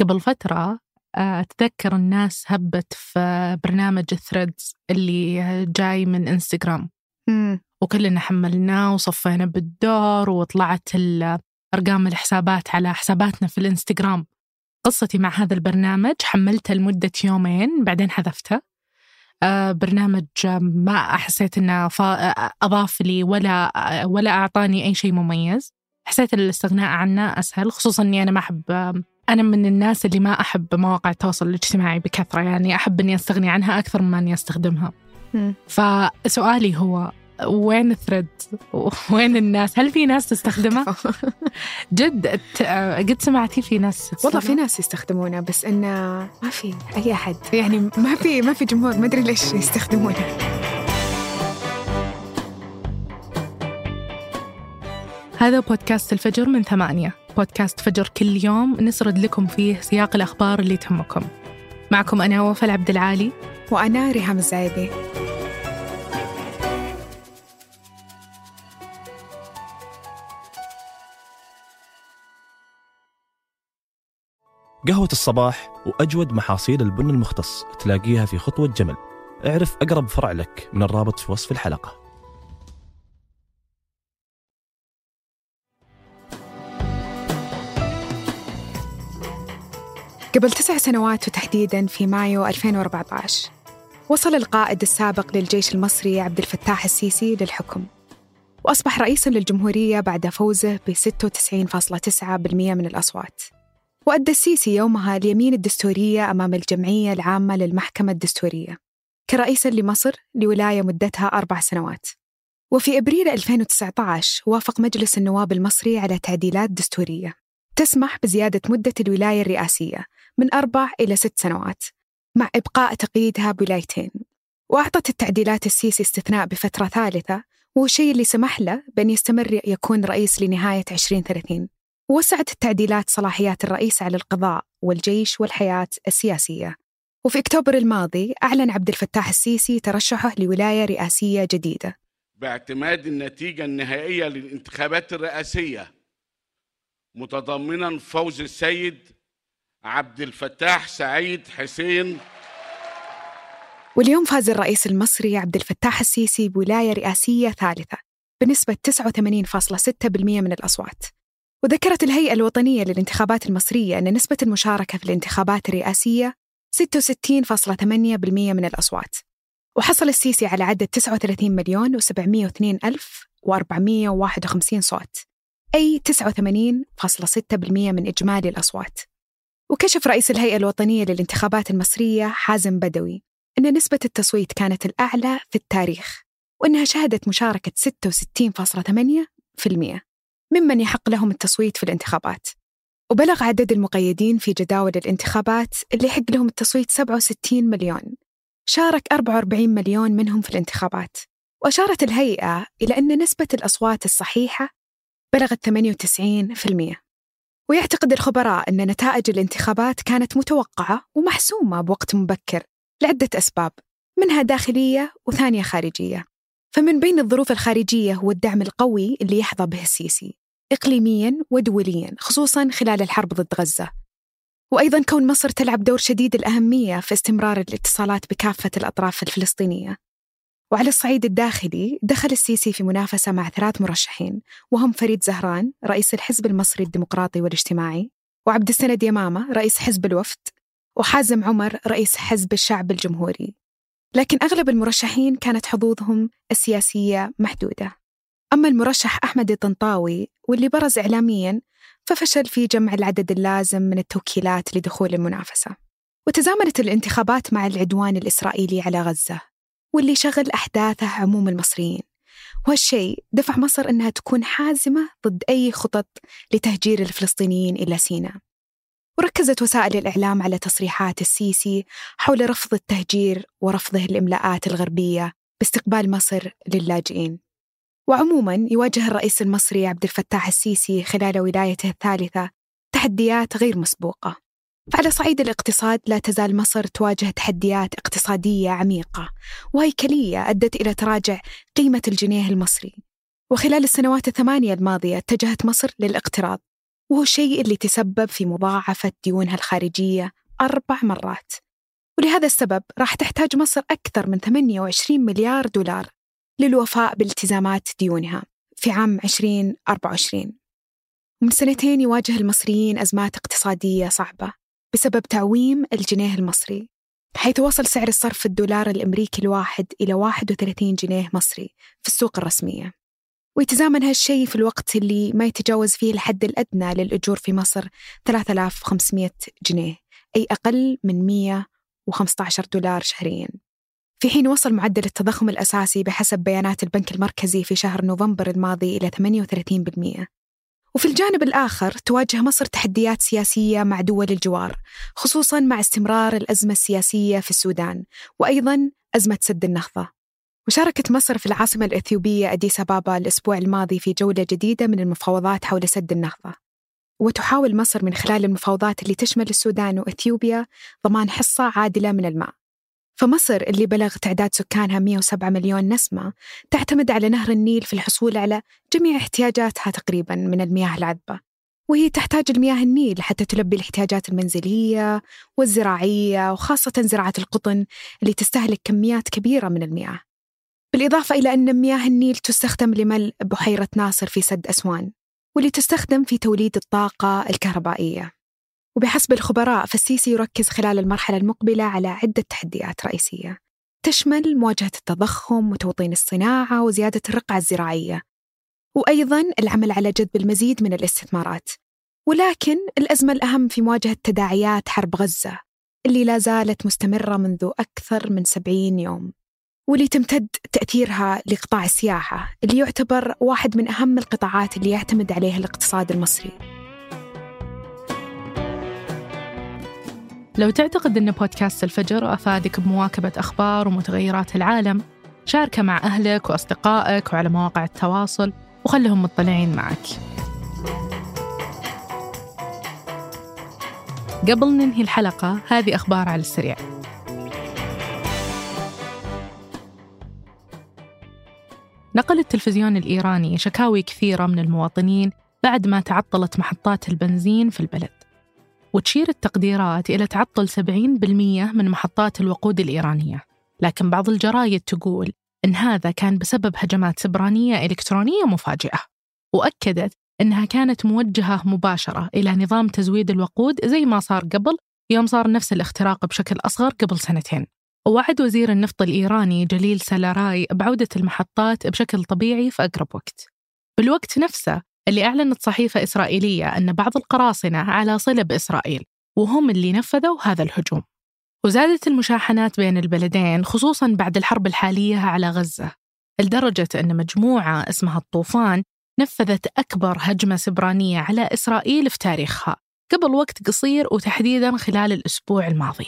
قبل فترة آه، أتذكر الناس هبت في برنامج الثريدز اللي جاي من انستغرام. وكلنا حملناه وصفينا بالدور وطلعت أرقام الحسابات على حساباتنا في الإنستغرام. قصتي مع هذا البرنامج حملته لمدة يومين بعدين حذفته. آه، برنامج ما حسيت إنه أضاف لي ولا ولا أعطاني أي شيء مميز. حسيت الاستغناء عنه أسهل خصوصا إني أنا ما أحب أنا من الناس اللي ما أحب مواقع التواصل الاجتماعي بكثرة يعني أحب إني أستغني عنها أكثر مما إني أستخدمها مم. فسؤالي هو وين الثريد؟ وين الناس؟ هل في ناس تستخدمه؟ جد آه، قد سمعتي في ناس والله في؟ ناس يستخدمونه بس إنه ما في أي أحد يعني ما في ما في جمهور ما أدري ليش يستخدمونه هذا بودكاست الفجر من ثمانية. بودكاست فجر كل يوم نسرد لكم فيه سياق الأخبار اللي تهمكم. معكم أنا وفاء عبد العالي. وأنا ريهام الزايدي. قهوة الصباح وأجود محاصيل البن المختص تلاقيها في خطوة جمل. اعرف أقرب فرع لك من الرابط في وصف الحلقة. قبل تسع سنوات وتحديدا في مايو 2014 وصل القائد السابق للجيش المصري عبد الفتاح السيسي للحكم. وأصبح رئيسا للجمهورية بعد فوزه ب 96.9% من الأصوات. وأدى السيسي يومها اليمين الدستورية أمام الجمعية العامة للمحكمة الدستورية كرئيسا لمصر لولاية مدتها أربع سنوات. وفي أبريل 2019 وافق مجلس النواب المصري على تعديلات دستورية. تسمح بزيادة مدة الولاية الرئاسية من أربع إلى ست سنوات مع إبقاء تقييدها بولايتين. وأعطت التعديلات السيسي استثناء بفترة ثالثة وهو الشيء اللي سمح له بأن يستمر يكون رئيس لنهاية 2030 ووسعت التعديلات صلاحيات الرئيس على القضاء والجيش والحياة السياسية. وفي أكتوبر الماضي أعلن عبد الفتاح السيسي ترشحه لولاية رئاسية جديدة. باعتماد النتيجة النهائية للانتخابات الرئاسية متضمنا فوز السيد عبد الفتاح سعيد حسين. واليوم فاز الرئيس المصري عبد الفتاح السيسي بولاية رئاسية ثالثة بنسبة 89.6% من الأصوات. وذكرت الهيئة الوطنية للانتخابات المصرية أن نسبة المشاركة في الانتخابات الرئاسية 66.8% من الأصوات. وحصل السيسي على عدد 39 مليون و702 ألف و451 صوت. أي 89.6% من إجمالي الأصوات. وكشف رئيس الهيئة الوطنية للانتخابات المصرية حازم بدوي أن نسبة التصويت كانت الأعلى في التاريخ وأنها شهدت مشاركة 66.8% ممن يحق لهم التصويت في الانتخابات. وبلغ عدد المقيدين في جداول الانتخابات اللي يحق لهم التصويت 67 مليون. شارك 44 مليون منهم في الانتخابات. وأشارت الهيئة إلى أن نسبة الأصوات الصحيحة بلغت 98% ويعتقد الخبراء أن نتائج الانتخابات كانت متوقعة ومحسومة بوقت مبكر لعدة أسباب منها داخلية وثانية خارجية. فمن بين الظروف الخارجية هو الدعم القوي اللي يحظى به السيسي إقليميا ودوليا خصوصا خلال الحرب ضد غزة. وأيضا كون مصر تلعب دور شديد الأهمية في استمرار الاتصالات بكافة الأطراف الفلسطينية. وعلى الصعيد الداخلي دخل السيسي في منافسة مع ثلاث مرشحين وهم فريد زهران رئيس الحزب المصري الديمقراطي والاجتماعي وعبد السند يمامة رئيس حزب الوفد وحازم عمر رئيس حزب الشعب الجمهوري. لكن أغلب المرشحين كانت حظوظهم السياسية محدودة. أما المرشح أحمد الطنطاوي واللي برز إعلاميا ففشل في جمع العدد اللازم من التوكيلات لدخول المنافسة. وتزامنت الانتخابات مع العدوان الإسرائيلي على غزة. واللي شغل أحداثه عموم المصريين. وهالشيء دفع مصر أنها تكون حازمة ضد أي خطط لتهجير الفلسطينيين إلى سيناء. وركزت وسائل الإعلام على تصريحات السيسي حول رفض التهجير ورفضه الإملاءات الغربية باستقبال مصر للاجئين. وعموما يواجه الرئيس المصري عبد الفتاح السيسي خلال ولايته الثالثة تحديات غير مسبوقة. فعلى صعيد الاقتصاد لا تزال مصر تواجه تحديات اقتصادية عميقة وهيكلية أدت إلى تراجع قيمة الجنيه المصري. وخلال السنوات الثمانية الماضية اتجهت مصر للاقتراض وهو الشيء اللي تسبب في مضاعفة ديونها الخارجية أربع مرات. ولهذا السبب راح تحتاج مصر أكثر من 28 مليار دولار للوفاء بالتزامات ديونها في عام 2024 من سنتين يواجه المصريين أزمات اقتصادية صعبة. بسبب تعويم الجنيه المصري حيث وصل سعر الصرف الدولار الأمريكي الواحد إلى 31 جنيه مصري في السوق الرسمية. ويتزامن هالشيء في الوقت اللي ما يتجاوز فيه الحد الأدنى للأجور في مصر 3500 جنيه أي أقل من 115 دولار شهرياً. في حين وصل معدل التضخم الأساسي بحسب بيانات البنك المركزي في شهر نوفمبر الماضي إلى 38% وفي الجانب الآخر تواجه مصر تحديات سياسية مع دول الجوار خصوصا مع استمرار الأزمة السياسية في السودان وأيضا أزمة سد النهضة. وشاركت مصر في العاصمة الإثيوبية أديس أبابا الأسبوع الماضي في جولة جديدة من المفاوضات حول سد النهضة. وتحاول مصر من خلال المفاوضات اللي تشمل السودان وإثيوبيا ضمان حصة عادلة من الماء. فمصر اللي بلغ تعداد سكانها 107 مليون نسمة تعتمد على نهر النيل في الحصول على جميع احتياجاتها تقريبا من المياه العذبة. وهي تحتاج المياه النيل حتى تلبي الاحتياجات المنزلية والزراعية وخاصة زراعة القطن اللي تستهلك كميات كبيرة من المياه. بالإضافة إلى أن مياه النيل تستخدم لملء بحيرة ناصر في سد أسوان واللي تستخدم في توليد الطاقة الكهربائية. وبحسب الخبراء فالسيسي يركز خلال المرحلة المقبلة على عدة تحديات رئيسية. تشمل مواجهة التضخم وتوطين الصناعة وزيادة الرقعة الزراعية وأيضا العمل على جذب المزيد من الاستثمارات. ولكن الأزمة الأهم في مواجهة تداعيات حرب غزة اللي لا زالت مستمرة منذ أكثر من سبعين يوم واللي تمتد تأثيرها لقطاع السياحة اللي يعتبر واحد من أهم القطاعات اللي يعتمد عليها الاقتصاد المصري. لو تعتقد أن بودكاست الفجر أفادك بمواكبة أخبار ومتغيرات العالم شاركه مع أهلك وأصدقائك وعلى مواقع التواصل وخلهم مطلعين معك. قبل ننهي الحلقة هذه أخبار على السريع. نقل التلفزيون الإيراني شكاوي كثيرة من المواطنين بعد ما تعطلت محطات البنزين في البلد. وتشير التقديرات إلى تعطل 70% من محطات الوقود الإيرانية. لكن بعض الجرايد تقول إن هذا كان بسبب هجمات سبرانية إلكترونية مفاجئة وأكدت إنها كانت موجهة مباشرة إلى نظام تزويد الوقود زي ما صار قبل يوم صار نفس الاختراق بشكل أصغر قبل سنتين. ووعد وزير النفط الإيراني جليل سلاراي بعودة المحطات بشكل طبيعي في أقرب وقت. بالوقت نفسه اللي أعلنت صحيفة إسرائيلية أن بعض القراصنة على صلة بإسرائيل وهم اللي نفذوا هذا الهجوم. وزادت المشاحنات بين البلدين خصوصا بعد الحرب الحالية على غزة لدرجة أن مجموعة اسمها الطوفان نفذت أكبر هجمة سبرانية على إسرائيل في تاريخها قبل وقت قصير وتحديدا خلال الأسبوع الماضي.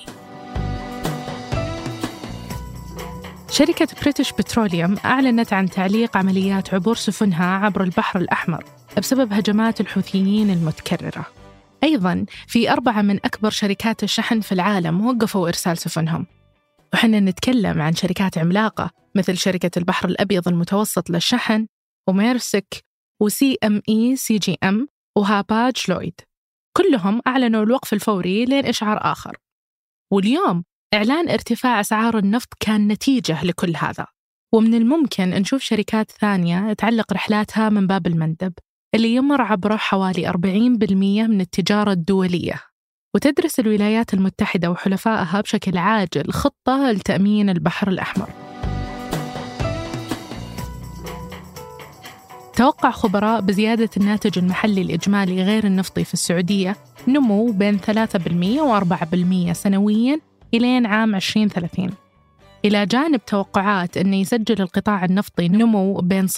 شركة بريتش بتروليوم أعلنت عن تعليق عمليات عبور سفنها عبر البحر الأحمر بسبب هجمات الحوثيين المتكررة. أيضا في أربعة من أكبر شركات الشحن في العالم وقفوا إرسال سفنهم. وحنا نتكلم عن شركات عملاقة مثل شركة البحر الأبيض المتوسط للشحن وميرسك و CMA CGM و Hapag-Lloyd. كلهم أعلنوا الوقف الفوري لين إشعار آخر. واليوم إعلان ارتفاع أسعار النفط كان نتيجة لكل هذا. ومن الممكن نشوف شركات ثانية تعلق رحلاتها من باب المندب اللي يمر عبره حوالي 40% من التجارة الدولية. وتدرس الولايات المتحدة وحلفائها بشكل عاجل خطة لتأمين البحر الأحمر. توقع خبراء بزيادة الناتج المحلي الإجمالي غير النفطي في السعودية نمو بين 3% و4% سنوياً إلين عام 2030 إلى جانب توقعات أن يسجل القطاع النفطي نمو بين 0.5%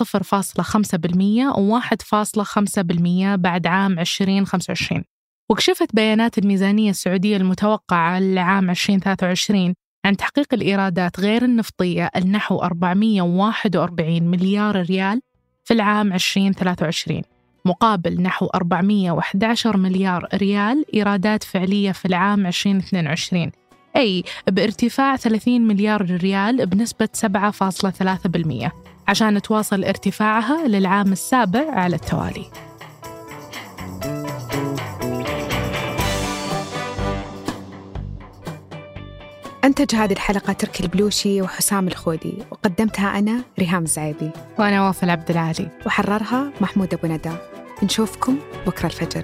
و 1.5% بعد عام 2025 وكشفت بيانات الميزانية السعودية المتوقعة لعام 2023 عن تحقيق الإيرادات غير النفطية النحو 441 مليار ريال في العام 2023 مقابل نحو 411 مليار ريال إيرادات فعلية في العام 2022 أي بارتفاع 30 مليار ريال بنسبة 7.3% عشان تواصل ارتفاعها للعام السابع على التوالي. أنتج هذه الحلقة تركي البلوشي وحسام الخودي وقدمتها أنا ريهام الزعيبي وأنا وافل عبد العالي. وحررها محمود أبو ندى. نشوفكم بكرة الفجر.